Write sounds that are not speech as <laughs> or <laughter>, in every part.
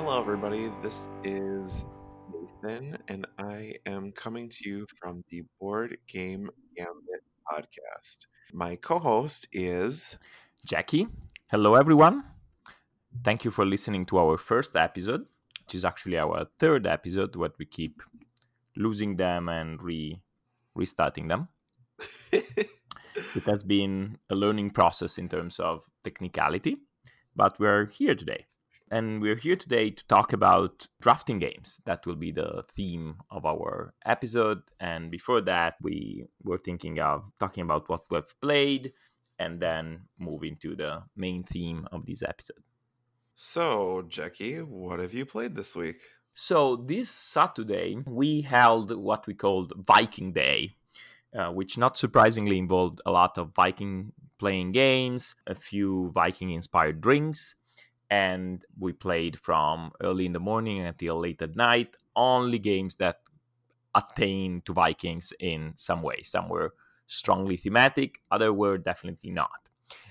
Hello, everybody. This is Nathan, and I am coming to you from the Board Game Gambit podcast. My co host is Jackie. Hello, everyone. Thank you for listening to our first episode, which is actually our third episode, what we keep losing them and re restarting them. <laughs> it has been a learning process in terms of technicality, but we're here today. And we're here today to talk about drafting games. That will be the theme of our episode. And before that, we were thinking of talking about what we've played and then moving to the main theme of this episode. So, Jackie, what have you played this week? So, this Saturday, we held what we called Viking Day, uh, which not surprisingly involved a lot of Viking playing games, a few Viking inspired drinks, and we played from early in the morning until late at night only games that attain to vikings in some way. Some were strongly thematic other were definitely not.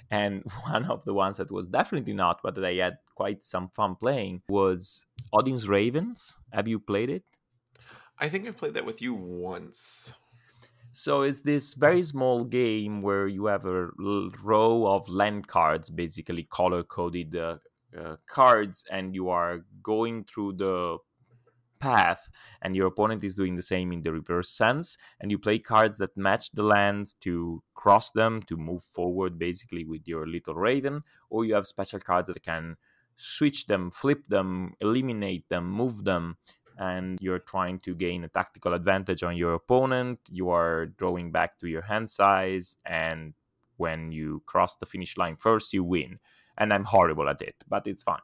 And <laughs> one of the ones that was definitely not but that i had quite some fun playing was odin's ravens. Have you played it? I think I've played that with you once. So it's this very small game where you have a row of land cards, basically color coded uh, uh, cards, and you are going through the path, and your opponent is doing the same in the reverse sense. And you play cards that match the lands to cross them to move forward, basically with your little raven, or you have special cards that can switch them, flip them, eliminate them, move them, and you're trying to gain a tactical advantage on your opponent. You are drawing back to your hand size, and when you cross the finish line first, you win. And I'm horrible at it, but it's fun.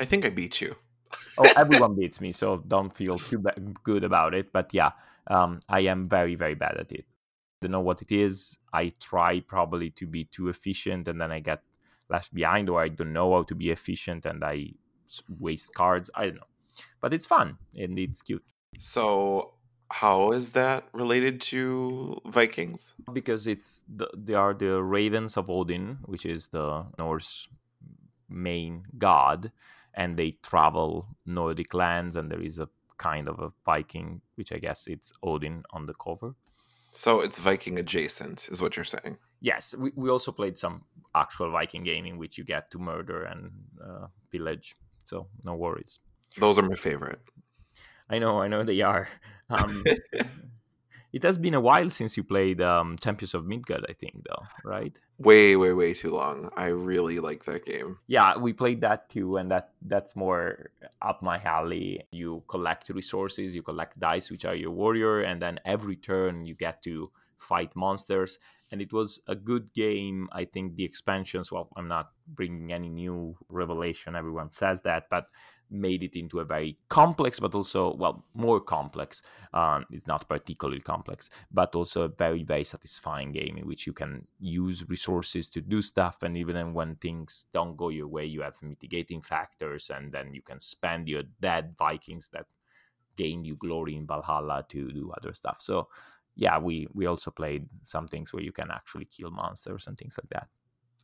I think I beat you. oh, <laughs> everyone beats me, so don't feel too good about it. But yeah, um, I am very, very bad at it. Don't know what it is. I try probably to be too efficient, and then I get left behind, or I don't know how to be efficient, and I waste cards. I don't know, but it's fun and it's cute So, how is that related to Vikings? because it's the, they are the ravens of Odin, which is the Norse main god, and they travel Nordic lands, and there is a kind of a Viking, which I guess it's Odin on the cover. So, it's Viking adjacent, is what you're saying. Yes, we, we also played some actual Viking game in which you get to murder and uh, pillage, so no worries. Those are my favorite. I know, I know they are. Um, <laughs> it has been a while since you played um, Champions of Midgard, I think, though, right? way, way, way too long. I really like that game. Yeah, we played that too, and that that's more up my alley. You collect resources, you collect dice, which are your warrior, and then every turn you get to fight monsters. And it was a good game. I think the expansions. Well, I'm not bringing any new revelation. Everyone says that, but made it into a very complex, but also well more complex. Um, it's not particularly complex, but also a very very satisfying game in which you can use resources to do stuff, and even when things don't go your way, you have mitigating factors, and then you can spend your dead Vikings that gain you glory in Valhalla to do other stuff. So yeah, we we also played some things where you can actually kill monsters and things like that.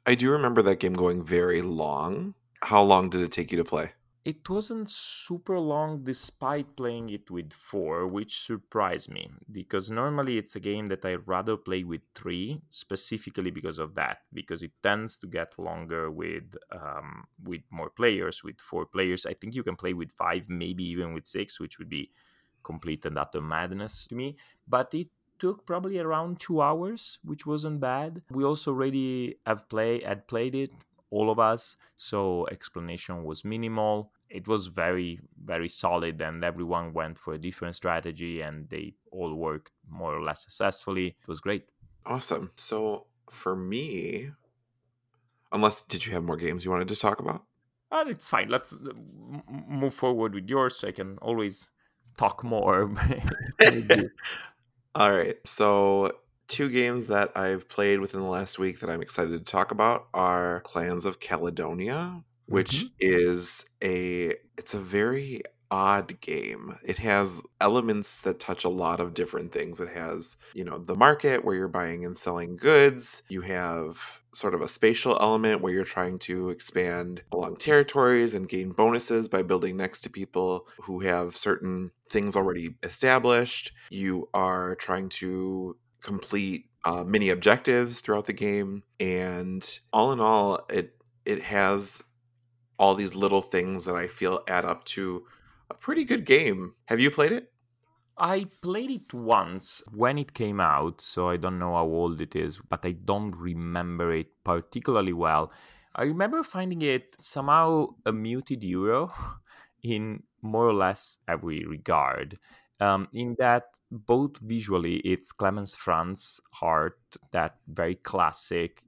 I do remember that game going very long. How long did it take you to play? It wasn't super long despite playing it with four, which surprised me because normally it's a game that I rather play with three, specifically because of that, because it tends to get longer with um, with more players. With four players, I think you can play with five, maybe even with six, which would be complete and utter madness to me. But it took probably around two hours, which wasn't bad. We also already have play had played it all of us so explanation was minimal it was very very solid and everyone went for a different strategy and they all worked more or less successfully it was great Awesome. So, for me, unless did you have more games you wanted to talk about? but it's fine let's uh, move forward with yours so i can always talk more. <laughs> <laughs> All right. So, two games that I've played within the last week that I'm excited to talk about are Clans of Caledonia, which Mhm. is a it's a very odd game. It has elements that touch a lot of different things. It has, you know, the market where you're buying and selling goods. You have sort of a spatial element where you're trying to expand along territories and gain bonuses by building next to people who have certain things already established. You are trying to complete uh, objectives throughout the game, and all in all, it it has all these little things that I feel add up to a pretty good game. Have you played it? I played it once when it came out, so I don't know how old it is, but I don't remember it particularly well. I remember finding it somehow a muted euro <laughs> in more or less every regard. Um, in that both visually it's Klemens Franz art, that very classic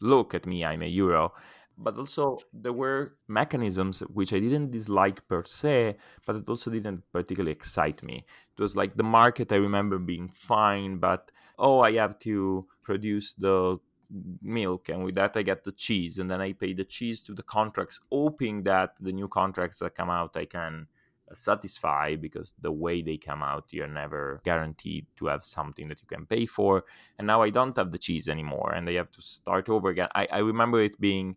look at me, I'm a euro, but also there were mechanisms which I didn't dislike per se, but it also didn't particularly excite me. It was like the market I remember being fine, but oh, I have to produce the milk and with that I get the cheese and then I pay the cheese to the contracts hoping that the new contracts that come out I can satisfy because the way they come out you're never guaranteed to have something that you can pay for and now I don't have the cheese anymore and I have to start over again I, I remember it being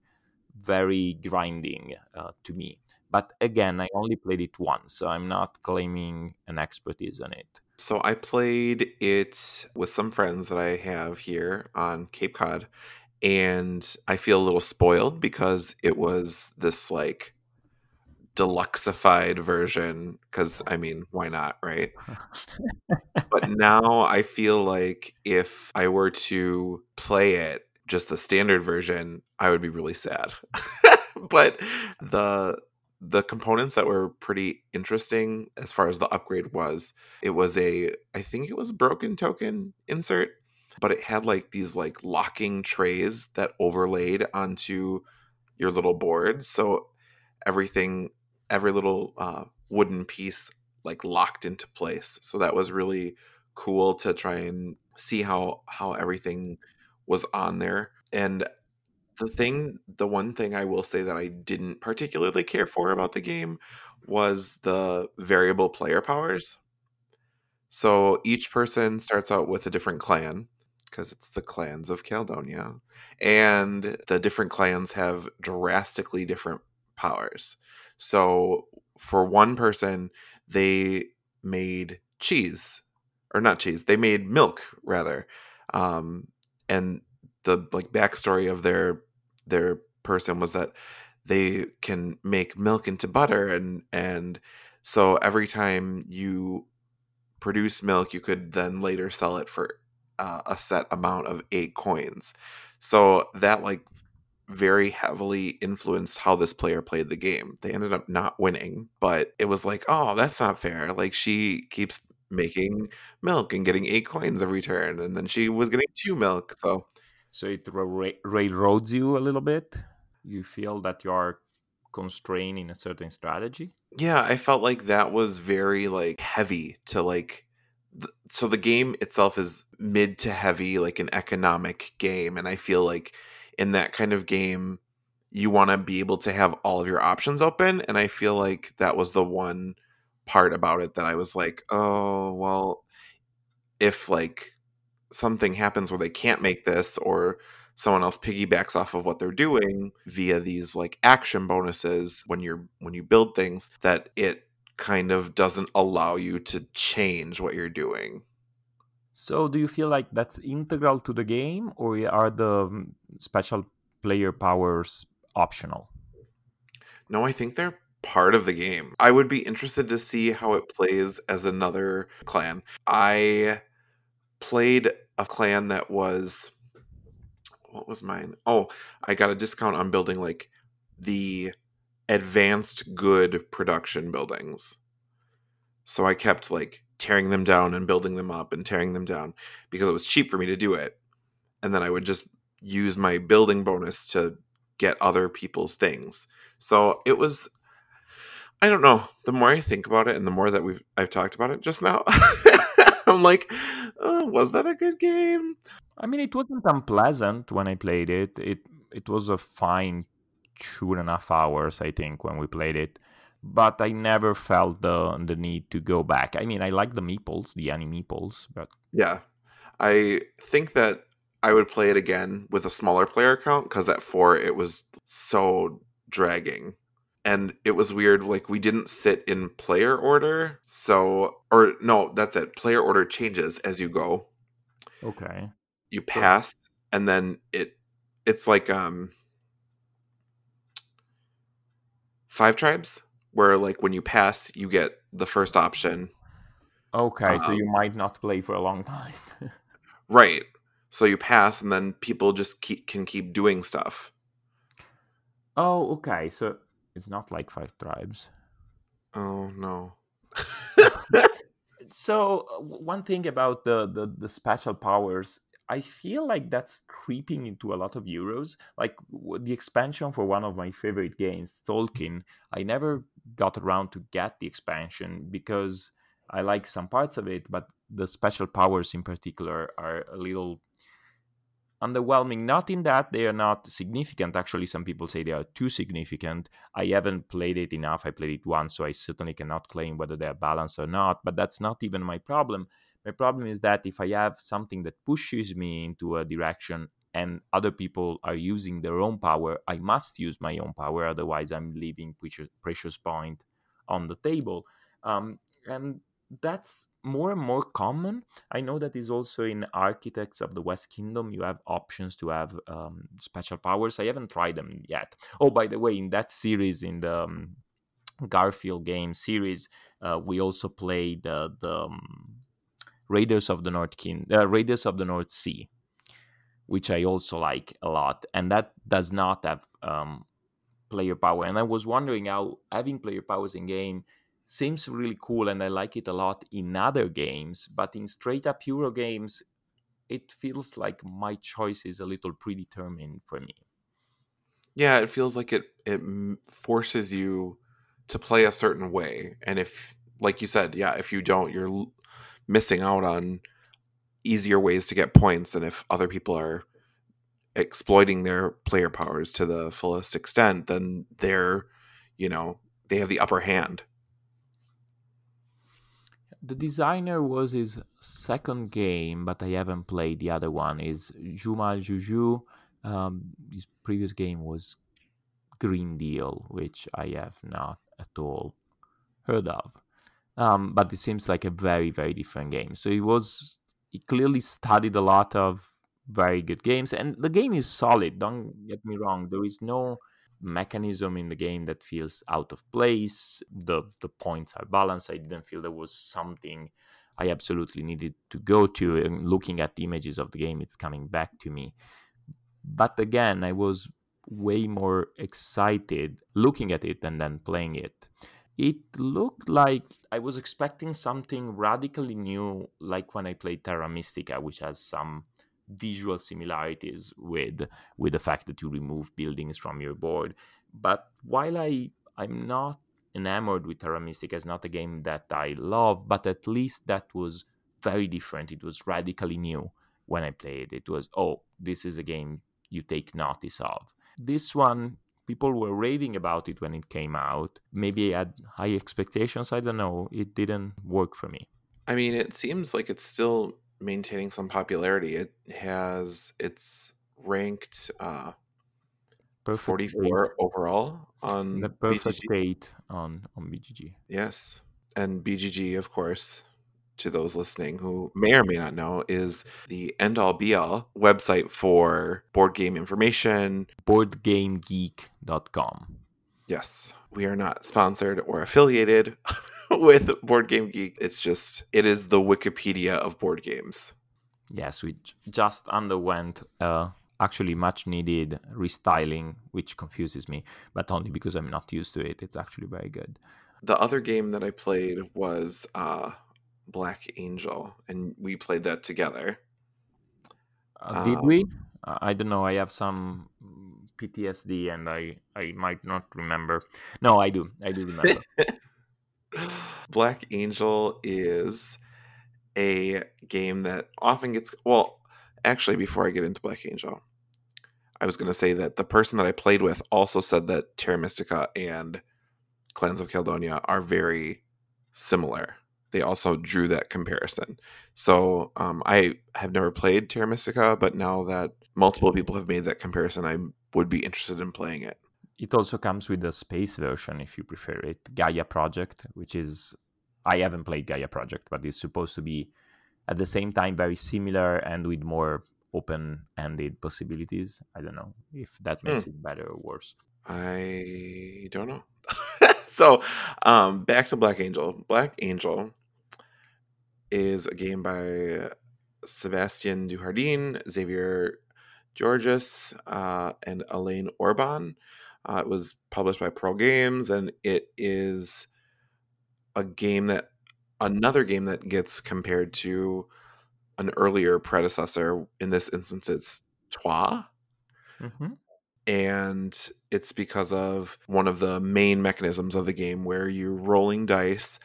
very grinding uh, to me. But again, I only played it once, so I'm not claiming an expertise on it. So I played it with some friends that I have here on Cape Cod, and I feel a little spoiled because it was this like deluxeified version. Because I mean, why not, right? but <laughs> now I feel like if I were to play it just the standard version, I would be really sad. <laughs> but the the components that were pretty interesting as far as the upgrade was, it was a I think it was broken token insert, but it had like these like locking trays that overlaid onto your little board. So everything every little uh, wooden piece like locked into place. So that was really cool to try and see how how everything was on there. And the thing, the one thing I will say that I didn't particularly care for about the game was the variable player powers. So each person starts out with a different clan because it's the clans of Caledonia. And the different clans have drastically different powers. So for one person, they made cheese, or not cheese, they made milk rather. Um, and the like backstory of their their person was that they can make milk into butter and and so every time you produce milk you could then later sell it for uh, a set amount of eight coins so that like very heavily influenced how this player played the game. They ended up not winning but it was like oh that's not fair. Like she keeps making milk and getting eight coins every turn and then she was getting two milk so so it ra- railroads you a little bit? You feel that you are constrained in a certain strategy? Yeah i felt like that was very like heavy to like so the game itself is mid to heavy like an economic game and i feel like in that kind of game you want to be able to have all of your options open and i feel like that was the one part about it that i was like oh well if like something happens where they can't make this or someone else piggybacks off of what they're doing via these like action bonuses when you're when you build things that it kind of doesn't allow you to change what you're doing so do you feel like that's integral to the game or are the um, special player powers optional no i think they're part of the game i would be interested to see how it plays as another clan i played a clan that was what was mine? Oh, I got a discount on building like the advanced good production buildings. So I kept like tearing them down and building them up and tearing them down because it was cheap for me to do it. And then I would just use my building bonus to get other people's things. So it was I don't know. The more I think about it and the more that we've I've talked about it just now, <laughs> I'm like, oh, was that a good game? I mean, it wasn't unpleasant when I played it. It it was a fine two and a half hours, I think, when we played it. But I never felt the the need to go back. I mean, I like the meeples, the anime meeples, but Yeah. I think that I would play it again with a smaller player count because at four it was so dragging. And it was weird, like we didn't sit in player order. So, or no, that's it. Player order changes as you go. okay. You pass, and then it it's like um five tribes where like when you pass you get the first option Okay, so Um, you might not play for a long time. <laughs> right so you pass and then people just keep, can keep doing stuff oh, okay. So it's not like five tribes. oh no <laughs> <laughs> So uh, one thing about the, the the special powers, I feel like that's creeping into a lot of Euros. Like the expansion for one of my favorite games, Tzolk'in. I never got around to get the expansion because I like some parts of it, but the special powers in particular are a little underwhelming. Not in that they are not significant. Actually, some people say they are too significant. I haven't played it enough. I played it once, so I certainly cannot claim whether they are balanced or not. But that's not even my problem. My problem is that if I have something that pushes me into a direction and other people are using their own power, I must use my own power. Otherwise, I'm leaving precious, point on the table. Um, and that's more and more common. I know that is also in Architects of the West Kingdom. You have options to have um, special powers. I haven't tried them yet. Oh, by the way, in that series, in the um, Garphill game series, uh, we also played uh, the um, Raiders of the North King, uh, Raiders of the North Sea, which I also like a lot, and that does not have um, player power. And I was wondering how having player powers in game seems really cool, and I like it a lot in other games, but in straight up Euro games, it feels like my choice is a little predetermined for me. yeah it feels like it it forces you to play a certain way and if like you said yeah if you don't you're missing out on easier ways to get points and if other people are exploiting their player powers to the fullest extent then they're you know they have the upper hand The designer was his second game, but I haven't played the other one. Is Juma Al-JouJou? Um, his previous game was Green Deal, which I have not at all heard of. Um, but it seems like a very, very different game. So it was he clearly studied a lot of very good games, and the game is solid. Don't get me wrong. There is no mechanism in the game that feels out of place. The the points are balanced. I didn't feel there was something I absolutely needed to go to. And looking at the images of the game, it's coming back to me. But again, I was way more excited looking at it and then playing it. It looked like I was expecting something radically new, like when I played Terra Mystica, which has some visual similarities with with the fact that you remove buildings from your board. But while I I'm not enamored with Terra Mystica, it's not a game that I love, but at least that was very different. It was radically new when I played. It was oh, this is a game you take notice of. This one people were raving about it when it came out. Maybe I had high expectations. I don't know. It didn't work for me. I mean, it seems like it's still maintaining some popularity. It has it's ranked uh Perfect 44 date. overall on The perfect BGG. date on on BGG. Yes. And BGG, of course, to those listening who may or may not know, is the end all be all website for board game information. BoardGameGeek.com. Yes. We are not sponsored or affiliated <laughs> with Board Game Geek. It's just, it is the Wikipedia of board games. Yes, we just underwent uh, actually much needed restyling, which confuses me, but only because I'm not used to it. It's actually very good. The other game that I played was uh, Black Angel, and we played that together. Uh, did Um, we? I don't know. I have some PTSD and I, I might not remember. No, I do. I do remember. <laughs> Black Angel is a game that often gets well. Actually, before I get into Black Angel, I was going to say that the person that I played with also said that Terra Mystica and Clans of Caledonia are very similar. They also drew that comparison. So um, I have never played Terra Mystica, but now that multiple people have made that comparison, I would be interested in playing it. It also comes with the space version if you prefer it, Gaia Project, which is I haven't played Gaia Project, but it's supposed to be at the same time very similar and with more open-ended possibilities. I don't know if that makes Hmm. it better or worse. I don't know. <laughs> so, um, back to Black Angel. Black Angel is a game by Sébastien Dujardin, Xavier Georges, uh, and Alain Orban. Uh, it was published by Pearl Games, and it is a game that another game that gets compared to an earlier predecessor. In this instance, it's Troyes Mhm. and it's because of one of the main mechanisms of the game where you're rolling dice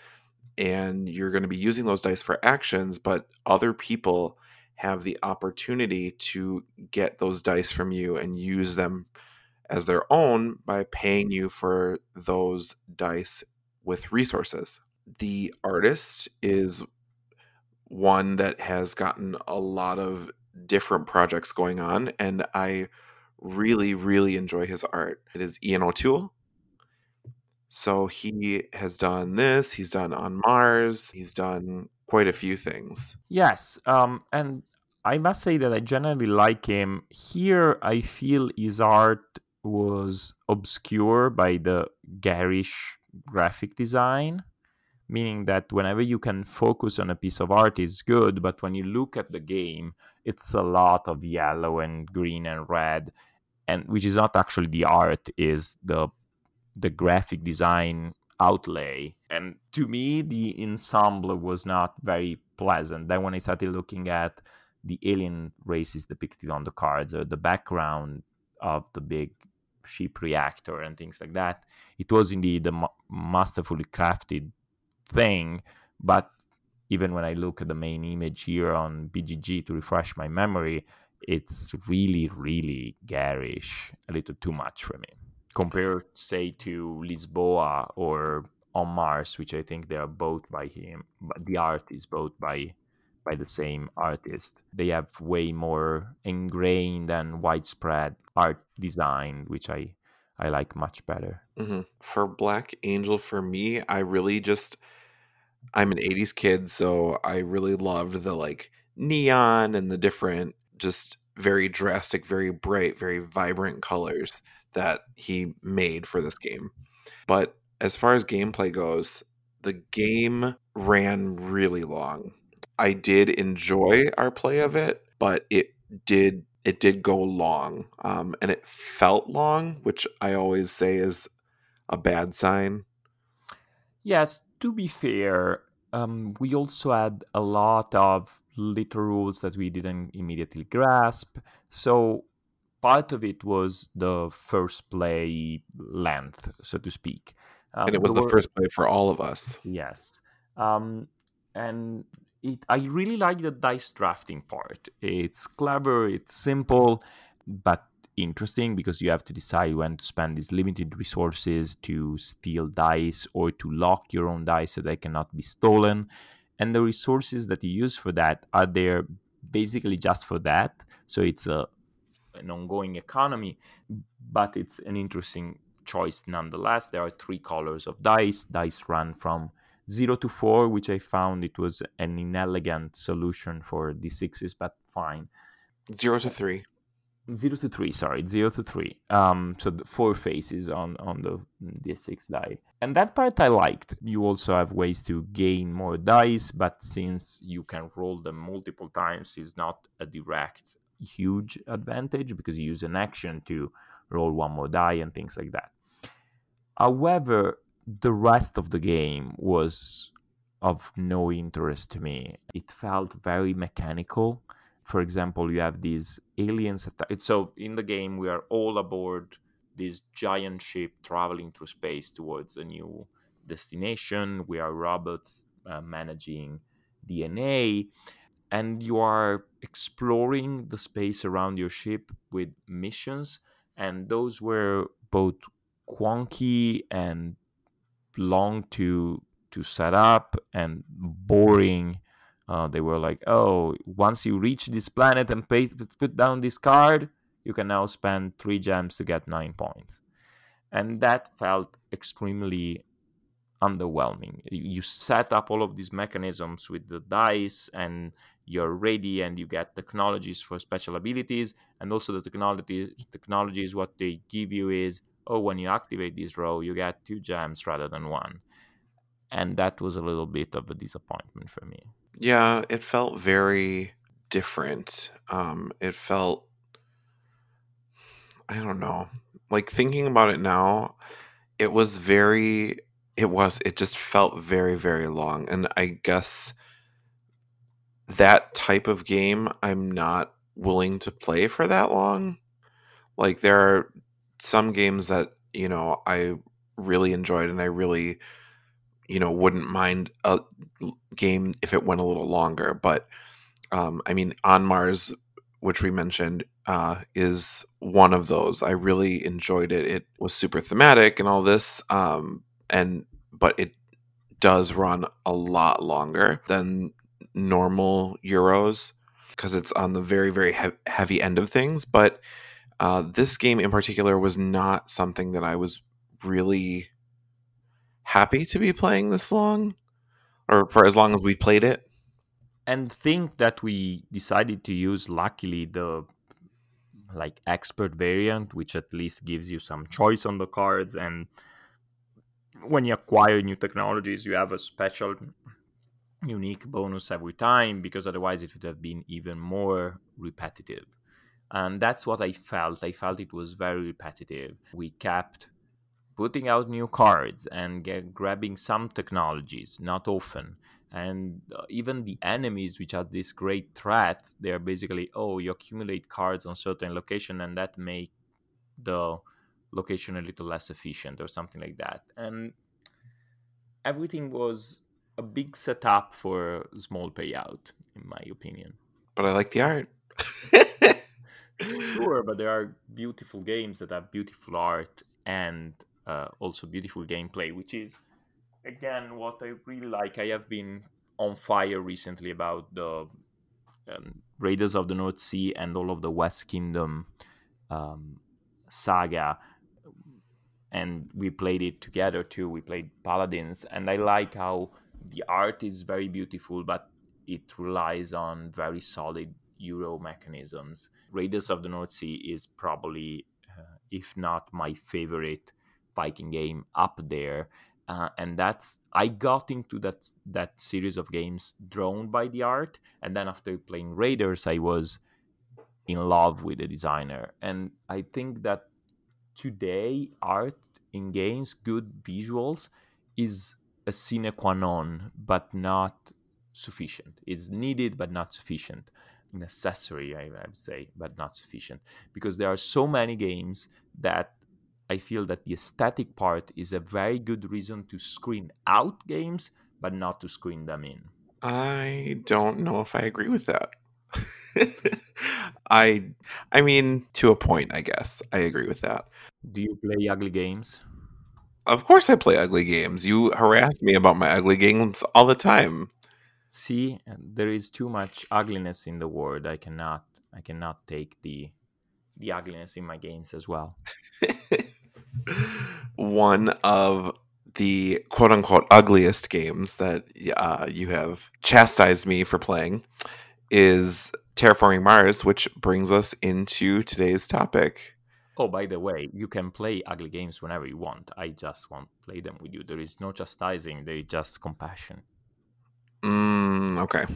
and you're going to be using those dice for actions but other people have the opportunity to get those dice from you and use them as their own by paying you for those dice with resources the artist is one that has gotten a lot of different projects going on and i really, really enjoy his art. It is Ian O'Toole. So he has done this, he's done On Mars, he's done quite a few things. Yes, um, and I must say that I generally like him. Here, I feel his art was obscure by the garish graphic design, meaning that whenever you can focus on a piece of art, it's good, but when you look at the game, it's a lot of yellow and green and red, and which is not actually the art, is the the graphic design outlay. And to me, the ensemble was not very pleasant. Then when I started looking at the alien races depicted on the cards, or the background of the big ship reactor and things like that, it was indeed a ma- masterfully crafted thing. But even when I look at the main image here on BGG to refresh my memory, it's really, really garish, a little too much for me compared, say, to Lisboa or On Mars, which I think they are both by him, but the art is both by by the same artist. They have way more ingrained and widespread art design, which I I like much better. hmm For Black Angel, for me, I really just I'm an 80s kid, so I really loved the like neon and the different just very drastic, very bright, very vibrant colors that he made for this game. But as far as gameplay goes, the game ran really long. I did enjoy our play of it, but it did it did go long, um, and it felt long, which I always say is a bad sign. Yes, to be fair, um, we also had a lot of little rules that we didn't immediately grasp. So part of it was the first play length, so to speak. Um, And it was the were- first play for all of us. Yes. Um, and it, I really like the dice drafting part. It's clever, it's simple, but interesting because you have to decide when to spend these limited resources to steal dice or to lock your own dice so they cannot be stolen. And the resources that you use for that are there basically just for that. So it's a an ongoing economy, but it's an interesting choice nonetheless. There are three colors of dice. Dice run from zero to four, which I found it was an inelegant solution for d6s, but fine. Zero to three. Zero to three, sorry, zero to three. Um, so the four faces on on the d6 die, and that part I liked. You also have ways to gain more dice, but since you can roll them multiple times, it's not a direct huge advantage because you use an action to roll one more die and things like that. However, the rest of the game was of no interest to me. It felt very mechanical. For example, you have these aliens. Atta- so in the game, we are all aboard this giant ship traveling through space towards a new destination. We are robots uh, managing DNA, and you are exploring the space around your ship with missions. And those were both quonky and long to to set up and boring. Uh, they were like, oh, once you reach this planet and pay, put down this card, you can now spend three gems to get nine points. And that felt extremely underwhelming. You set up all of these mechanisms with the dice, and you're ready, and you get technologies for special abilities, and also the technology technologies. What they give you is, oh, when you activate this row, you get two gems rather than one, and that was a little bit of a disappointment for me. Yeah, it felt very different. Um, it felt, I don't know, like thinking about it now, it was very it was. It just felt very, very long. And I guess that type of game I'm not willing to play for that long. Like there are some games that, you know, I really enjoyed and I really, you know, wouldn't mind a game if it went a little longer. But um, I mean, On Mars, which we mentioned, uh, is one of those. I really enjoyed it. It was super thematic and all this. Um, and but it does run a lot longer than normal euros because it's on the very very he- heavy end of things but uh, this game in particular was not something that i was really happy to be playing this long or for as long as we played it. And think that we decided to use luckily the like expert variant which at least gives you some choice on the cards and when you acquire new technologies, you have a special unique bonus every time because otherwise it would have been even more repetitive. And that's what I felt. I felt it was very repetitive. We kept putting out new cards and get, grabbing some technologies, not often. And uh, even the enemies, which are this great threat, they're basically, oh, you accumulate cards on certain location, and that make the location a little less efficient or something like that. And everything was a big setup for a small payout, in my opinion. But I like the art. <laughs> sure, but there are beautiful games that have beautiful art and uh, also beautiful gameplay, which is again what I really like. I have been on fire recently about the um, Raiders of the North Sea and all of the West Kingdom um, saga and we played it together too. We played Paladins, and I like how the art is very beautiful, but it relies on very solid Euro mechanisms. Raiders of the North Sea is probably, uh, if not my favorite Viking game, up there. Uh, and that's I got into that that series of games drawn by the art, and then after playing Raiders, I was in love with the designer, and I think that today art in games, good visuals is a sine qua non, but not sufficient. It's needed, but not sufficient. Necessary, I, would say, but not sufficient. Because there are so many games that I feel that the aesthetic part is a very good reason to screen out games, but not to screen them in. I don't know if I agree with that. <laughs> I I mean to a point, I guess. I agree with that. Do you play ugly games? Of course I play ugly games. You harass me about my ugly games all the time. See, there is too much ugliness in the world. I cannot I cannot take the the ugliness in my games as well. <laughs> One of the quote unquote ugliest games that uh, you have chastised me for playing is Terraforming Mars, which brings us into today's topic. Oh, by the way, you can play ugly games whenever you want. I just won't play them with you. There is no chastising, there is just compassion. Mm, okay.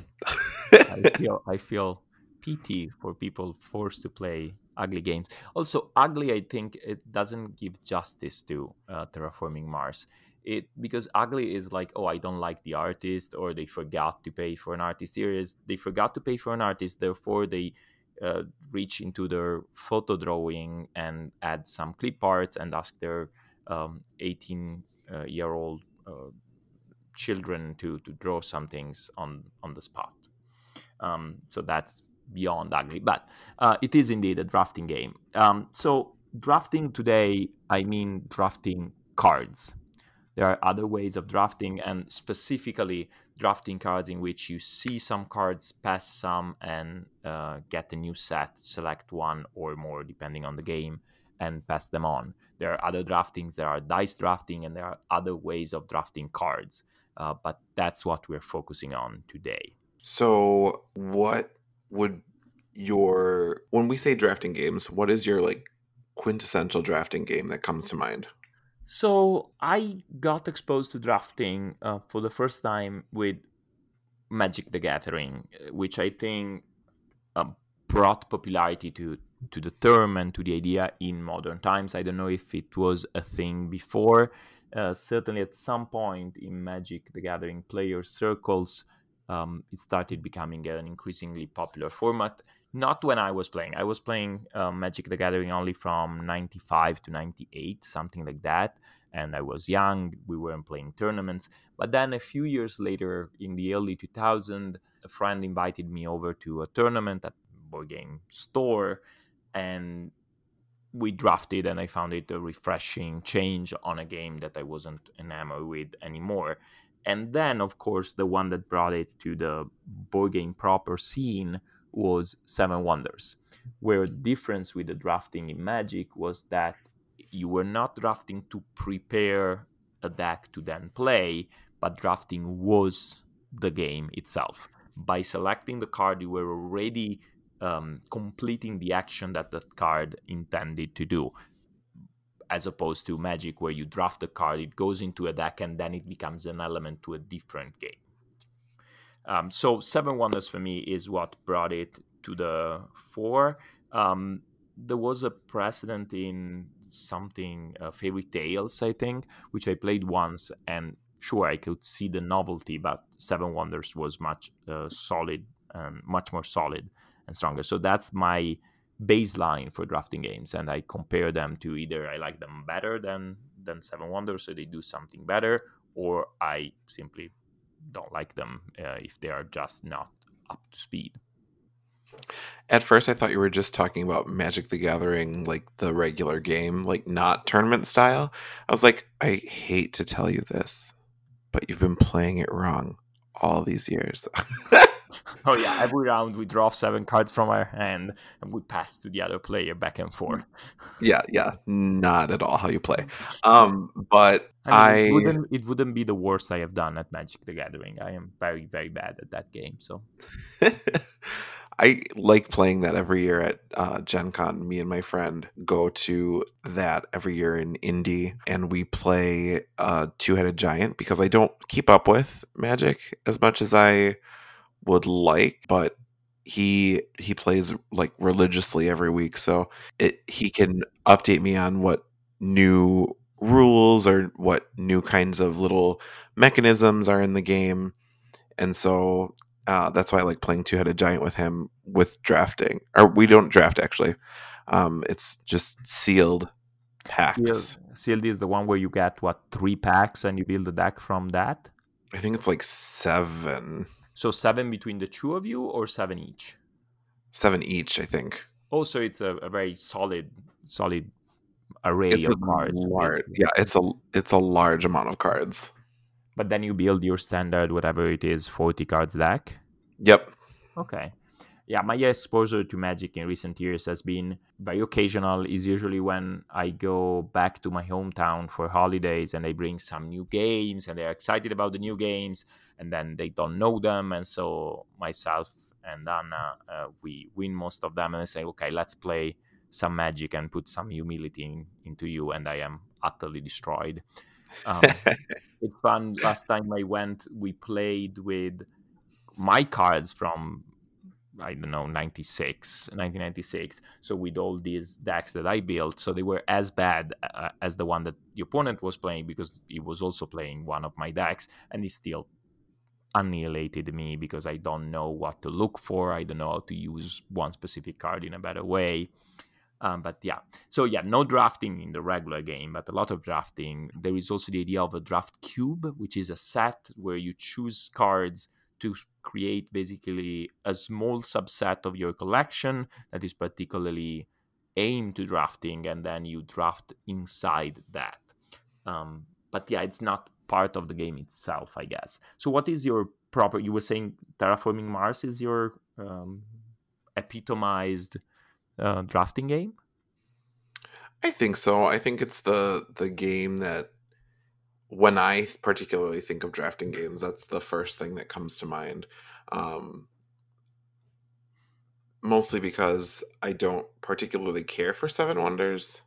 I <laughs> feel I feel pity for people forced to play ugly games. Also, ugly, I think it doesn't give justice to uh, terraforming Mars. It because ugly is like, oh, I don't like the artist, or they forgot to pay for an artist. Here is they forgot to pay for an artist, therefore they uh, reach into their photo drawing and add some clip arts and ask their um, 18 uh, year old uh, children to to draw some things on on the spot. Um, so that's beyond ugly, but uh, it is indeed a drafting game. Um, so drafting today, I mean drafting cards. There are other ways of drafting, and specifically drafting cards in which you see some cards, pass some, and uh, get a new set, select one or more depending on the game, and pass them on. There are other draftings, there are dice drafting, and there are other ways of drafting cards. Uh, but that's what we're focusing on today. So, what would your when we say drafting games, what is your like quintessential drafting game that comes to mind? So I got exposed to drafting uh, for the first time with Magic: The Gathering, uh, which I think uh, brought popularity to to the term and to the idea in modern times. I don't know if it was a thing before. Uh, certainly, at some point in Magic: The Gathering player circles, um, it started becoming an increasingly popular format not when I was playing. I was playing uh, Magic the Gathering only from 95 to 98, something like that. And I was young, we weren't playing tournaments. But then a few years later, in the early 2000s, a friend invited me over to a tournament at board game store. And we drafted, and I found it a refreshing change on a game that I wasn't enamored with anymore. And then, of course, the one that brought it to the board game proper scene was Seven Wonders, where the difference with the drafting in Magic was that you were not drafting to prepare a deck to then play, but drafting was the game itself. By selecting the card, you were already um, completing the action that the card intended to do. As opposed to Magic, where you draft a card, it goes into a deck, and then it becomes an element to a different game. Um, so Seven Wonders for me is what brought it to the fore. Um, there was a precedent in something uh, fairy tales, I think, which I played once, and sure I could see the novelty, but Seven Wonders was much uh, solid and much more solid and stronger. So that's my baseline for drafting games, and I compare them to either I like them better than than Seven Wonders, so they do something better, or I simply don't like them uh, if they are just not up to speed. At first, I thought you were just talking about Magic the Gathering, like the regular game, like not tournament style. I was like, I hate to tell you this, but you've been playing it wrong all these years. <laughs> oh yeah, every round we draw seven cards from our hand and we pass to the other player back and forth. yeah, yeah, not at all how you play. <laughs> Um, but I, mean, it, wouldn't, it wouldn't be the worst I have done at Magic the Gathering. I am very very bad at that game. So. <laughs> I like playing that every year at uh, Gen Con. Me and my friend go to that every year in Indy, and we play uh, Two Headed Giant because I don't keep up with Magic as much as I would like, but he he plays like religiously every week, so it he can update me on what new rules or what new kinds of little mechanisms are in the game, and so uh, that's why I like playing two headed giant with him with drafting. Or we don't draft actually. Um, it's just sealed packs. Sealed, sealed is the one where you get what three packs and you build a deck from that. I think it's like seven. So seven between the two of you, or seven each? Seven each, I think. Oh, also, it's a, a very solid, solid array it's of cards. Large, yeah, it's a it's a large amount of cards. But then you build your standard, whatever it is, forty cards deck. Yep. Okay yeah, my exposure to Magic in recent years has been very occasional. Is usually when I go back to my hometown for holidays and they bring some new games and they're excited about the new games, and then they don't know them, and so myself and Anna, uh, we win most of them, and I say, okay, let's play some Magic and put some humility in, into you, and I am utterly destroyed. Um, <laughs> it's fun. Last time I went, we played with my cards from I don't know 96 1996 so with all these decks that I built so they were as bad uh, as the one that the opponent was playing because he was also playing one of my decks and he still annihilated me because I don't know what to look for. I don't know how to use one specific card in a better way. Um, but yeah. So yeah no drafting in the regular game but a lot of drafting. There is also the idea of a draft cube which is a set where you choose cards to create basically a small subset of your collection that is particularly aimed to drafting, and then you draft inside that. Um, but yeah, it's not part of the game itself, I guess. So, what is your proper? You were saying terraforming Mars is your um, epitomized uh, drafting game. I think so. I think it's the the game that when I particularly think of drafting games, that's the first thing that comes to mind. Um, mostly because I don't particularly care for Seven Wonders.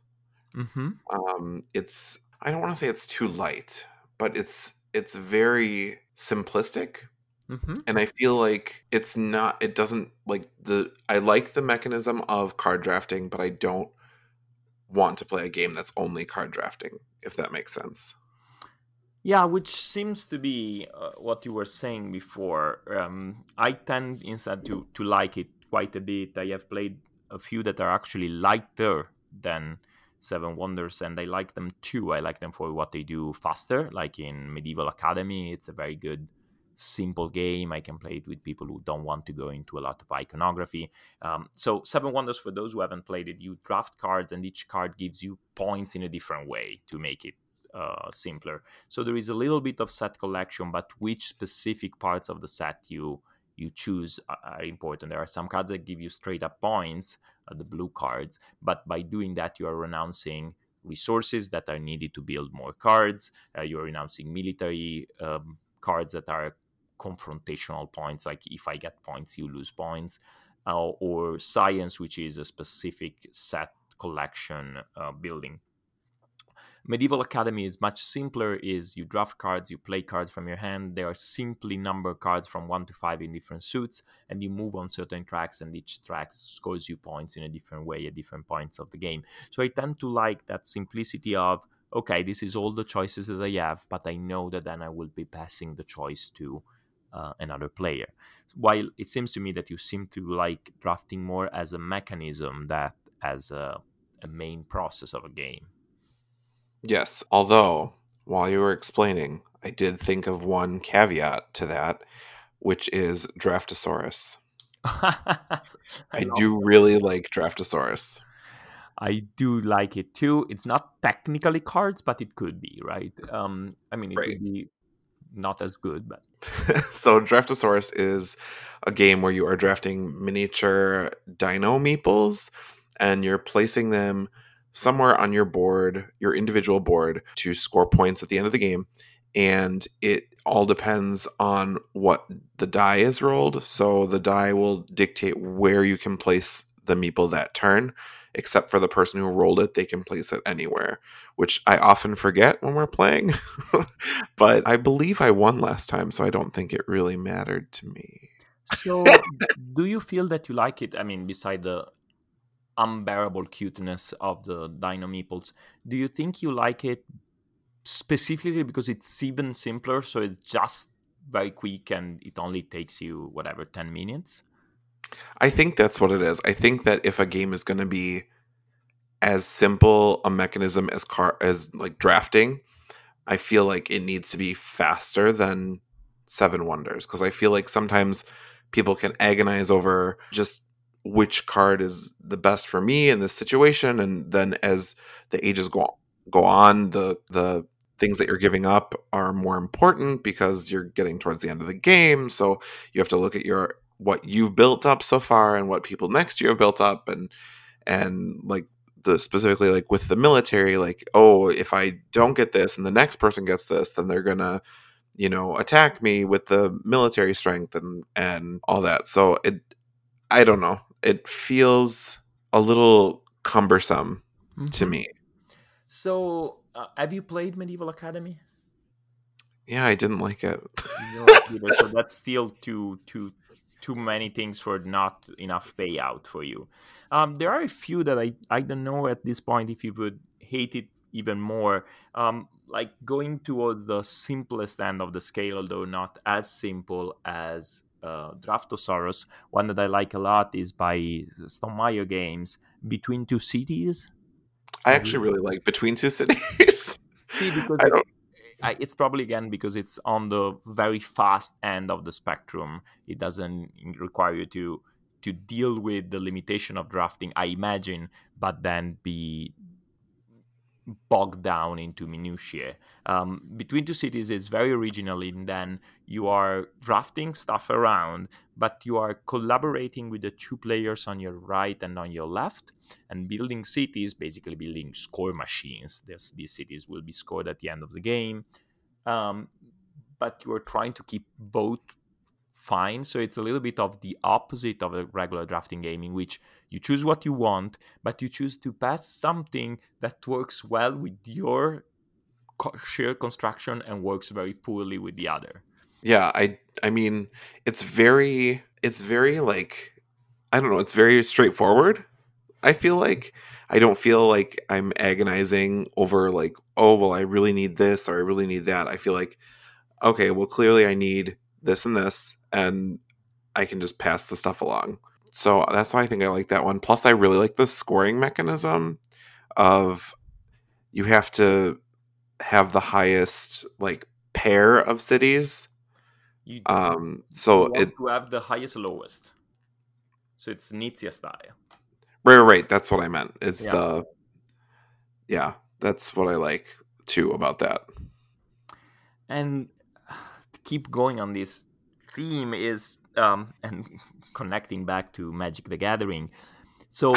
Mm-hmm. Um, it's I don't want to say it's too light, but it's it's very simplistic. Mm-hmm. And I feel like it's not it doesn't like the I like the mechanism of card drafting, but I don't want to play a game that's only card drafting, if that makes sense. Yeah, which seems to be uh, what you were saying before. Um, I tend instead to to like it quite a bit. I have played a few that are actually lighter than Seven Wonders, and I like them too. I like them for what they do faster, like in Medieval Academy. It's a very good, simple game. I can play it with people who don't want to go into a lot of iconography. Um, so, Seven Wonders, for those who haven't played it, you draft cards, and each card gives you points in a different way to make it uh, simpler. So there is a little bit of set collection, but which specific parts of the set you you choose are important. There are some cards that give you straight up points, uh, the blue cards, but by doing that, you are renouncing resources that are needed to build more cards. Uh, you're renouncing military um, cards that are confrontational points, like if I get points, you lose points, uh, or science, which is a specific set collection uh, building Medieval Academy is much simpler. Is you draft cards, you play cards from your hand. They are simply number cards from one to five in different suits, and you move on certain tracks, and each track scores you points in a different way at different points of the game. So I tend to like that simplicity of okay, this is all the choices that I have, but I know that then I will be passing the choice to uh, another player. While it seems to me that you seem to like drafting more as a mechanism that as a, a main process of a game. Yes, although while you were explaining, I did think of one caveat to that, which is Draftosaurus. <laughs> I, I do really like Draftosaurus. I do like it too. It's not technically cards, but it could be, right? Um, I mean, it right. could be not as good, but. <laughs> so, Draftosaurus is a game where you are drafting miniature dino meeples and you're placing them somewhere on your board, your individual board, to score points at the end of the game. And it all depends on what the die is rolled. So the die will dictate where you can place the meeple that turn. Except for the person who rolled it, they can place it anywhere, which I often forget when we're playing. <laughs> but I believe I won last time, so I don't think it really mattered to me. So, <laughs> do you feel that you like it? I mean, beside the unbearable cuteness of the Dino Meeples. Do you think you like it specifically because it's even simpler? So it's just very quick and it only takes you whatever 10 minutes? I think that's what it is. I think that if a game is going to be as simple a mechanism as car as like drafting, I feel like it needs to be faster than Seven Wonders because I feel like sometimes people can agonize over just which card is the best for me in this situation and then as the ages go go on the the things that you're giving up are more important because you're getting towards the end of the game. So you have to look at your what you've built up so far and what people next to you have built up and and like the specifically like with the military like oh if i don't get this and the next person gets this then they're gonna you know attack me with the military strength and and all that. So it i don't know it feels a little cumbersome mm-hmm. to me. So, uh, have you played Medieval Academy? Yeah, I didn't like it. so <laughs> that's still too too too many things for not enough payout for you. Um, there are a few that I I don't know at this point if you would hate it even more. Um, like going towards the simplest end of the scale, although not as simple as uh, Draftosaurus. One that I like a lot is by Stonemaier Games, Between Two Cities. I actually really like Between Two Cities. <laughs> See, because I don't... I, it's probably again because it's on the very fast end of the spectrum. It doesn't require you to to deal with the limitation of drafting, I imagine, but then be bogged down into minutiae. Um, Between Two Cities is very original in then you are drafting stuff around, but you are collaborating with the two players on your right and on your left and building cities, basically building score machines. There's, these cities will be scored at the end of the game. Um, but you are trying to keep both fine. So it's a little bit of the opposite of a regular drafting game in which you choose what you want, but you choose to pass something that works well with your shared construction and works very poorly with the other. Yeah, I I mean, it's very it's very like I don't know, it's very straightforward. I feel like I don't feel like I'm agonizing over like, oh, well, I really need this or I really need that. I feel like okay, well, clearly I need this and this and I can just pass the stuff along. So that's why I think I like that one. Plus, I really like the scoring mechanism of you have to have the highest like pair of cities. You, Um, so it to have the highest lowest. So it's Knizia style. right, right, right. That's what I meant. It's Yeah. the yeah. That's what I like too about that. and to keep going on this theme is um, and connecting back to Magic the Gathering. So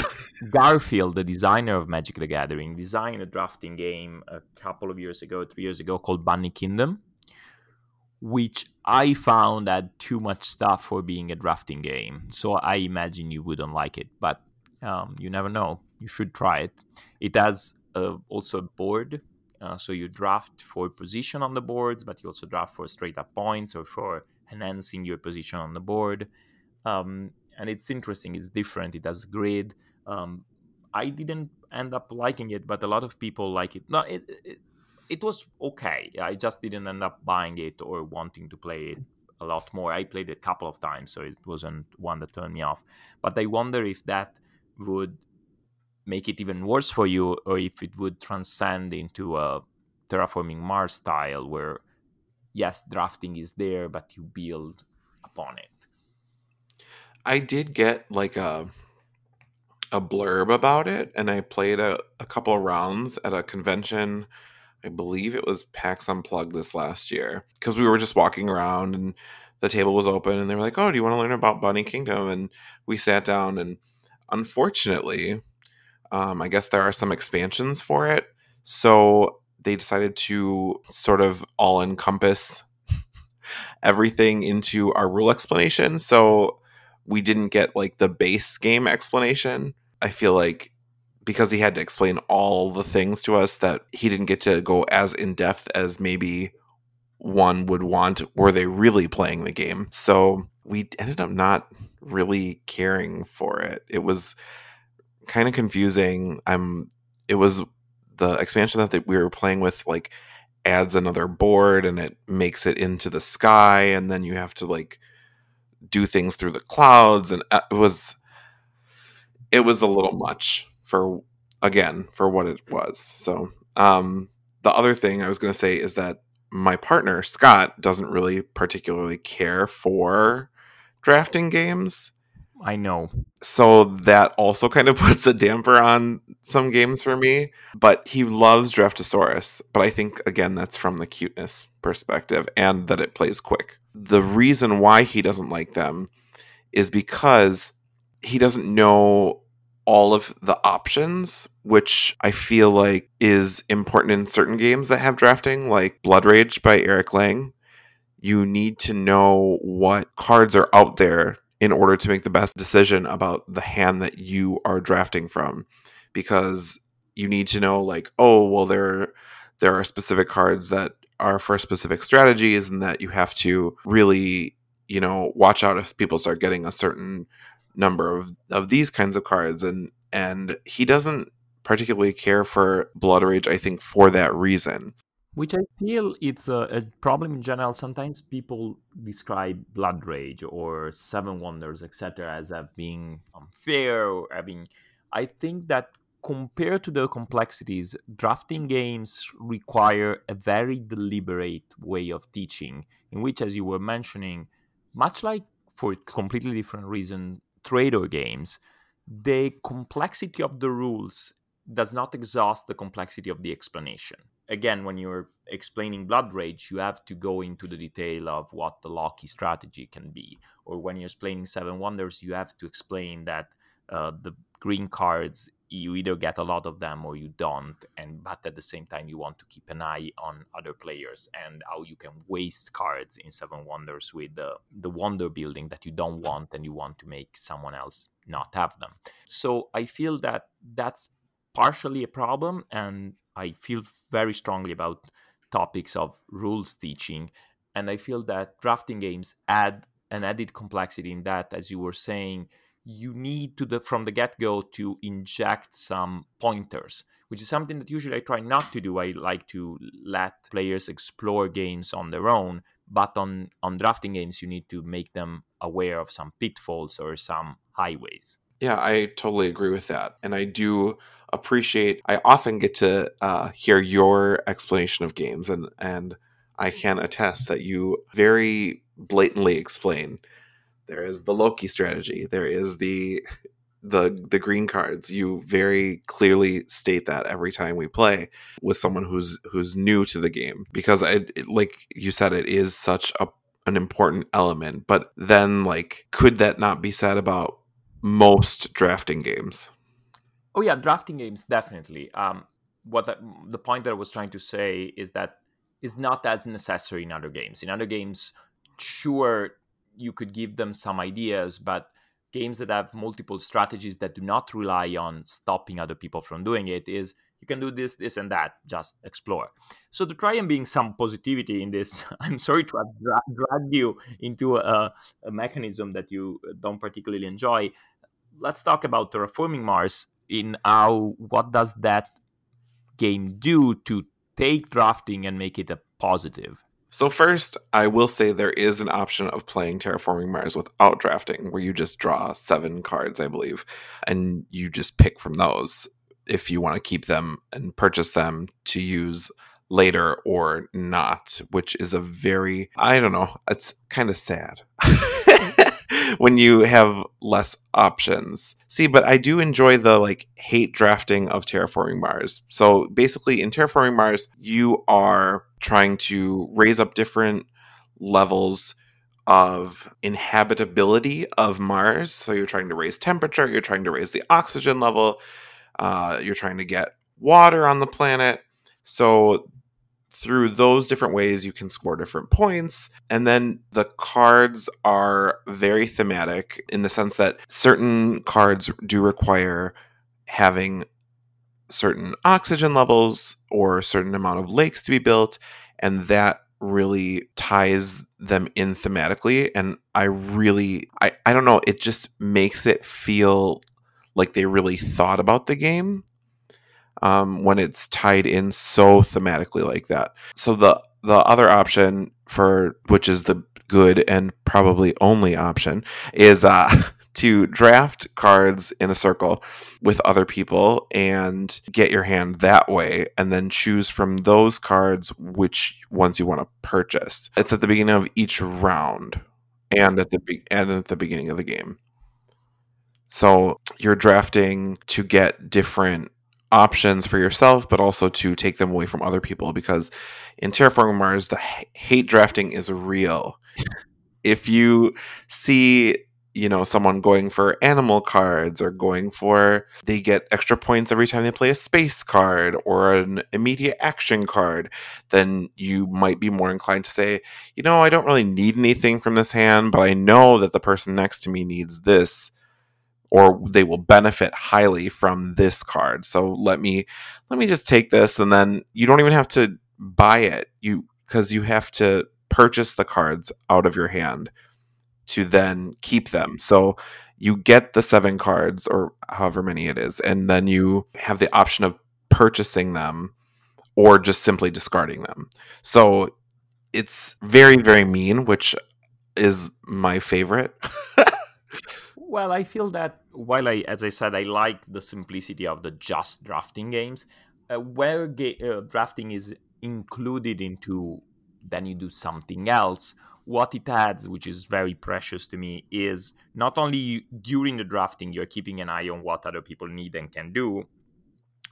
Garfield, the designer of Magic the Gathering, designed a drafting game a couple of years ago, three years ago, called Bunny Kingdom, which I found had too much stuff for being a drafting game. So I imagine you wouldn't like it, but um, you never know. You should try it. It has uh, also a board uh, so you draft for position on the boards, but you also draft for straight up points or for enhancing your position on the board. Um, and it's interesting. It's different. It has grid. Um, I didn't end up liking it, but a lot of people like it. No, it, it it was okay. I just didn't end up buying it or wanting to play it a lot more. I played it a couple of times, so it wasn't one that turned me off. But I wonder if that would make it even worse for you or if it would transcend into a terraforming mars style where yes drafting is there but you build upon it I did get like a a blurb about it, and I played a, a couple of rounds at a convention. I believe it was PAX Unplugged this last year because we were just walking around and the table was open, and they were like, "Oh, do you want to learn about Bunny Kingdom?" And we sat down, and unfortunately, um, I guess there are some expansions for it, so they decided to sort of all encompass <laughs> everything into our rule explanation. So we didn't get like the base game explanation. I feel like because he had to explain all the things to us that he didn't get to go as in depth as maybe one would want were they really playing the game. So we ended up not really caring for it. It was kind of confusing. I'm it was the expansion that we were playing with like adds another board and it makes it into the sky and then you have to like do things through the clouds and uh, it was it was a little much for again for what it was. So um the other thing i was going to say is that my partner scott doesn't really particularly care for drafting games i know. So that also kind of <laughs> puts a damper on some games for me but he loves draftosaurus but i think again that's from the cuteness perspective and that it plays quick. The reason why he doesn't like them is because he doesn't know all of the options which i feel like is important in certain games that have drafting like blood rage by eric lang. You need to know what cards are out there in order to make the best decision about the hand that you are drafting from because you need to know like oh well there there are specific cards that are for specific strategies and that you have to really you know watch out if people start getting a certain number of of these kinds of cards. And and he doesn't particularly care for blood rage i think for that reason which i feel it's a, a problem in general sometimes people describe blood rage or seven wonders etc as being unfair or having i think that compared to the complexities drafting games require a very deliberate way of teaching in which as you were mentioning much like for completely different reason trader games the complexity of the rules does not exhaust the complexity of the explanation. Again, when you're explaining Blood Rage, you have to go into the detail of what the Loki strategy can be. Or when you're explaining Seven Wonders, you have to explain that uh, the green cards you either get a lot of them or you don't and but at the same time you want to keep an eye on other players and how you can waste cards in seven wonders with the, the wonder building that you don't want and you want to make someone else not have them so i feel that that's partially a problem and i feel very strongly about topics of rules teaching and i feel that drafting games add an added complexity in that as you were saying you need to the from the get-go to inject some pointers which is something that usually i try not to do. I like to let players explore games on their own but on on drafting games you need to make them aware of some pitfalls or some highways. Yeah i totally agree with that and i do appreciate i often get to uh, hear your explanation of games and and i can attest that you very blatantly explain there is the Loki strategy. There is the the the green cards. You very clearly state that every time we play with someone who's who's new to the game because I it, like you said it is such a an important element. But then like could that not be said about most drafting games? Oh yeah, drafting games definitely. Um what the, the point that I was trying to say is that is not as necessary in other games. In other games, sure you could give them some ideas, but games that have multiple strategies that do not rely on stopping other people from doing it is you can do this, this, and that. Just explore. So to try and bring some positivity in this, <laughs> I'm sorry to have dra- dragged you into a, a mechanism that you don't particularly enjoy. Let's talk about terraforming Mars. In how what does that game do to take drafting and make it a positive? So first, I will say there is an option of playing Terraforming Mars without drafting, where you just draw seven cards, I believe, and you just pick from those if you want to keep them and purchase them to use later or not, which is a very, I don't know, it's kind of sad. <laughs> when you have less options. See, but I do enjoy the like hate drafting of Terraforming Mars. So basically, in Terraforming Mars, you are trying to raise up different levels of inhabitability of Mars. So you're trying to raise temperature, you're trying to raise the oxygen level, uh, you're trying to get water on the planet. So through those different ways you can score different points. And then the cards are very thematic in the sense that certain cards do require having certain oxygen levels or a certain amount of lakes to be built and that really ties them in thematically. And i really i, I don't know it just makes it feel like they really thought about the game um, when it's tied in so thematically like that. So the the other option for which is the good and probably only option is uh, <laughs> to draft cards in a circle with other people and get your hand that way and then choose from those cards which ones you want to purchase. It's at the beginning of each round and at the be- and at the beginning of the game. So you're drafting to get different options for yourself, but also to take them away from other people. Because in Terraforming Mars, the hate drafting is real. <laughs> if you see, you know, someone going for animal cards or going for, they get extra points every time they play a space card or an immediate action card, then you might be more inclined to say, you know, I don't really need anything from this hand, but I know that the person next to me needs this or they will benefit highly from this card. So let me let me just take this and then you don't even have to buy it. You cuz you have to purchase the cards out of your hand to then keep them. So you get the 7 cards or however many it is and then you have the option of purchasing them or just simply discarding them. So it's very very mean, which is my favorite. <laughs> Well, I feel that while I, as I said, I like the simplicity of the just drafting games, uh, where ga- uh, drafting is included into then you do something else. What it adds, which is very precious to me, is not only during the drafting you're keeping an eye on what other people need and can do,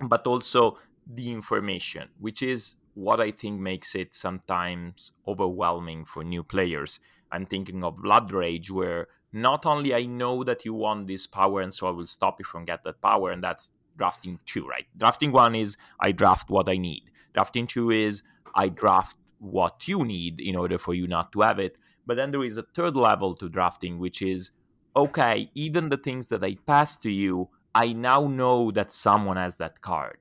but also the information, which is what I think makes it sometimes overwhelming for new players. I'm thinking of Blood Rage, where not only I know that you want this power, and so I will stop you from get that power, and that's drafting two, right? Drafting one is I draft what I need. Drafting two is I draft what you need in order for you not to have it. But then there is a third level to drafting, which is okay, even the things that I pass to you, I now know that someone has that card.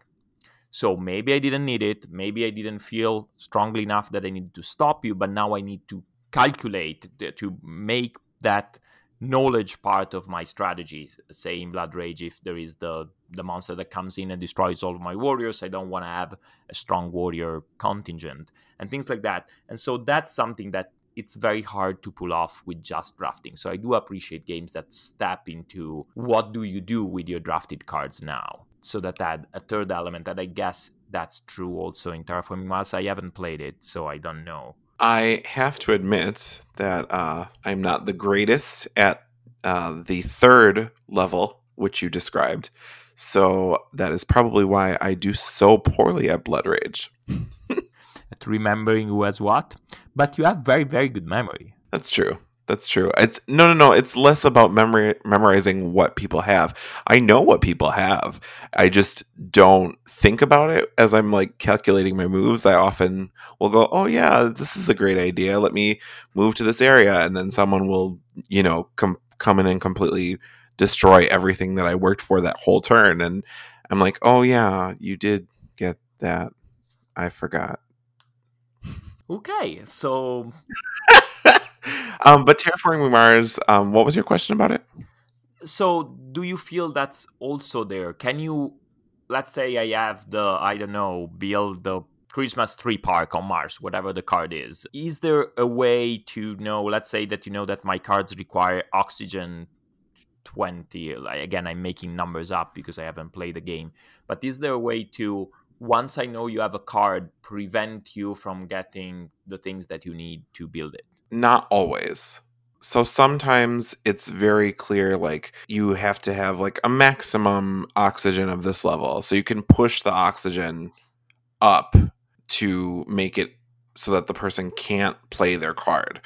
So maybe I didn't need it. Maybe I didn't feel strongly enough that I needed to stop you, but now I need to calculate to make that knowledge part of my strategy. Say in Blood Rage, if there is the the monster that comes in and destroys all of my warriors, I don't want to have a strong warrior contingent and things like that. And so that's something that it's very hard to pull off with just drafting. So I do appreciate games that step into what do you do with your drafted cards now. So that add a third element that I guess that's true also in Terraforming Mars. I haven't played it, so I don't know. I have to admit that uh, I'm not the greatest at uh, the third level, which you described. So that is probably why I do so poorly at Blood Rage. at <laughs> remembering who has what, but you have very, very good memory. That's true. That's true. It's no, no, no. It's less about memory, memorizing what people have. I know what people have. I just don't think about it as I'm like calculating my moves. I often will go, "Oh yeah, this is a great idea. Let me move to this area," and then someone will, you know, come come in and completely destroy everything that I worked for that whole turn. And I'm like, "Oh yeah, you did get that. I forgot." Okay, so <laughs> um, but terraforming Mars, um, what was your question about it? So, do you feel that's also there? Can you, let's say, I have the, I don't know, build the Christmas tree park on Mars, whatever the card is. Is there a way to know, let's say that you know that my cards require oxygen 20? Again, I'm making numbers up because I haven't played the game. But is there a way to, once I know you have a card, prevent you from getting the things that you need to build it? Not always. So sometimes it's very clear, like you have to have like a maximum oxygen of this level. So you can push the oxygen up to make it so that the person can't play their card.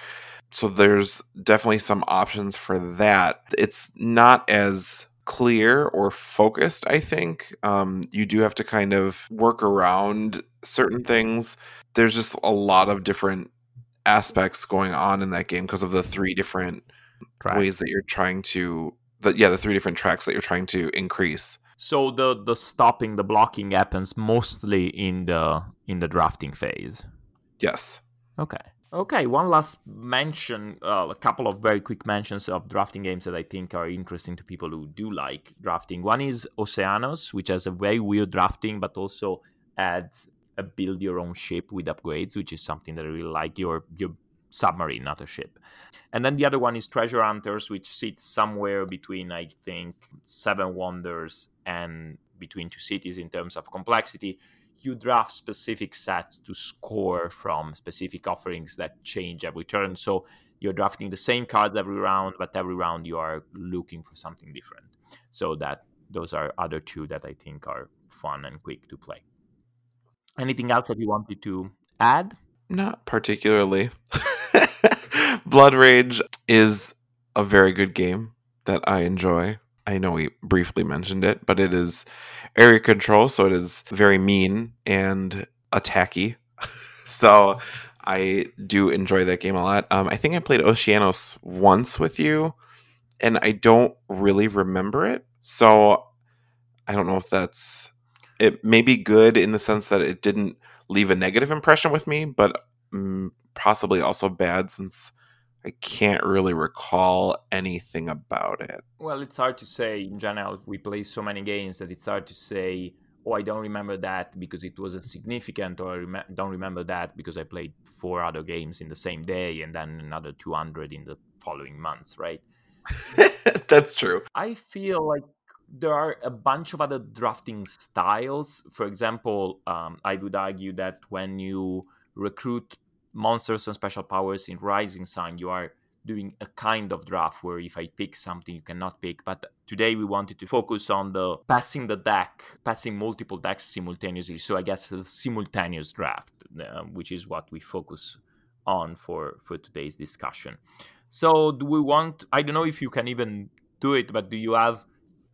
So there's definitely some options for that. It's not as clear or focused, I think. Um, you do have to kind of work around certain things. There's just a lot of different aspects going on in that game because of the three different tracks. ways that you're trying to the yeah the three different tracks that you're trying to increase. So the the stopping the blocking happens mostly in the in the drafting phase? Yes. Okay. Okay one last mention uh, a couple of very quick mentions of drafting games that i think are interesting to people who do like drafting. One is oceanos which has a very weird drafting but also adds a build your own ship with upgrades, which is something that I really like. Your your submarine, not a ship. And then the other one is Treasure Hunters, which sits somewhere between I think Seven Wonders and between two cities in terms of complexity. You draft specific sets to score from specific offerings that change every turn. So you're drafting the same cards every round, but every round you are looking for something different. So that those are other two that I think are fun and quick to play. Anything else that you wanted to add? Not particularly. <laughs> Blood Rage is a very good game that I enjoy. I know we briefly mentioned it, but it is area control, so it is very mean and attacky. <laughs> so I do enjoy that game a lot. Um, I think I played Oceanos once with you, and I don't really remember it. So I don't know if that's it may be good in the sense that it didn't leave a negative impression with me, but mm, possibly also bad since I can't really recall anything about it. Well, it's hard to say in general. We play so many games that it's hard to say, oh, I don't remember that because it wasn't significant, or I rem- don't remember that because I played four other games in the same day and then another 200 in the following months, right? <laughs> That's true. I feel like there are a bunch of other drafting styles. For example, um, I would argue that when you recruit monsters and special powers in Rising Sun, you are doing a kind of draft where if I pick something, you cannot pick. But today we wanted to focus on the passing the deck, passing multiple decks simultaneously. So I guess the simultaneous draft, uh, which is what we focus on for for today's discussion. So do we want? I don't know if you can even do it, but do you have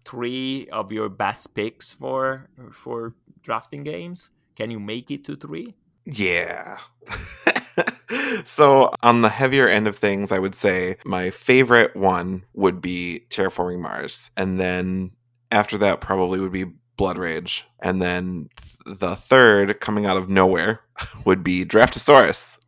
three of your best picks for for drafting games? Can you make it to three? Yeah. <laughs> so on the heavier end of things, I would say my favorite one would be Terraforming Mars, and then after that probably would be Blood Rage, and then th- the third coming out of nowhere <laughs> would be Draftosaurus.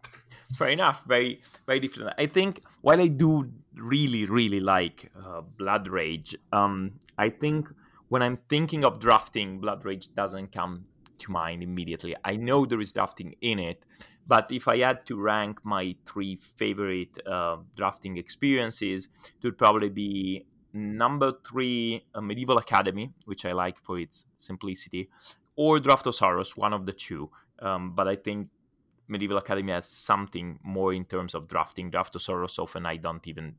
Fair enough. Very very different. I think while I do really really like uh, Blood Rage, um, I think when I'm thinking of drafting, Blood Rage doesn't come to mind immediately. I know there is drafting in it, but if I had to rank my three favorite uh, drafting experiences, it would probably be number three, Medieval Academy, which I like for its simplicity, or Draftosaurus, one of the two. Um, but I think Medieval Academy has something more in terms of drafting. Draftosaurus often I don't even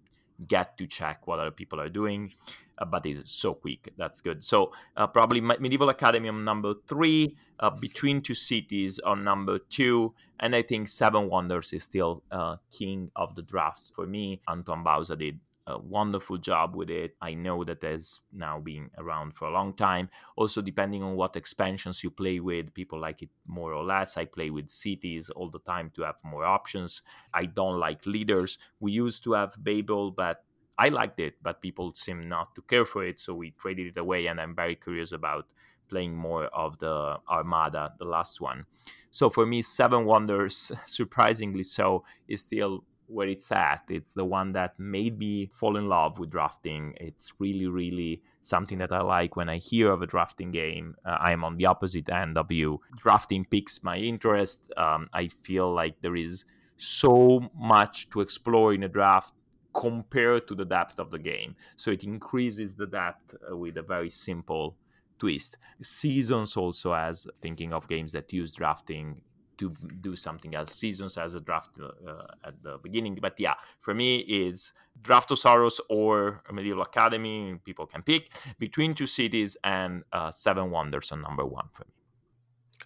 get to check what other people are doing, uh, but it's so quick. That's good. So uh, probably Medieval Academy on number three, uh, Between Two Cities on number two, and I think Seven Wonders is still uh, king of the drafts for me. Antoine Bauza did a wonderful job with it. I know that has now been around for a long time. Also, depending on what expansions you play with, people like it more or less. I play with cities all the time to have more options. I don't like leaders. We used to have Babel, but I liked it, but people seem not to care for it, so we traded it away. And I'm very curious about playing more of the Armada, the last one. So for me, Seven Wonders, <laughs> surprisingly so, is still where it's at. It's the one that made me fall in love with drafting. It's really, really something that I like when I hear of a drafting game. Uh, I am on the opposite end of you. Drafting piques my interest. Um, I feel like there is so much to explore in a draft compared to the depth of the game. So it increases the depth uh, with a very simple twist. Seasons also has thinking of games that use drafting to do something else. Seasons as a draft uh, at the beginning, but yeah, for me is Draftosaurus or Medieval Academy. People can pick between two cities and uh, Seven Wonders on number one for me.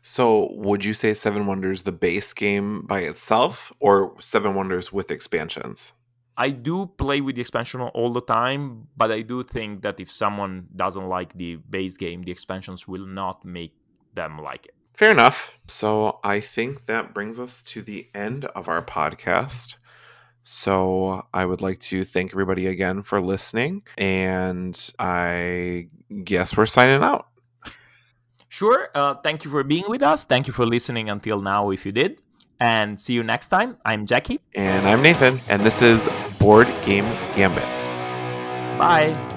So, would you say Seven Wonders the base game by itself, or Seven Wonders with expansions? I do play with the expansion all the time, but I do think that if someone doesn't like the base game, the expansions will not make them like it. Fair enough. So I think that brings us to the end of our podcast. So I would like to thank everybody again for listening. And I guess we're signing out. <laughs> Sure. Uh, thank you for being with us. Thank you for listening until now, if you did. And see you next time. I'm Jackie. And I'm Nathan. And this is Board Game Gambit. Bye.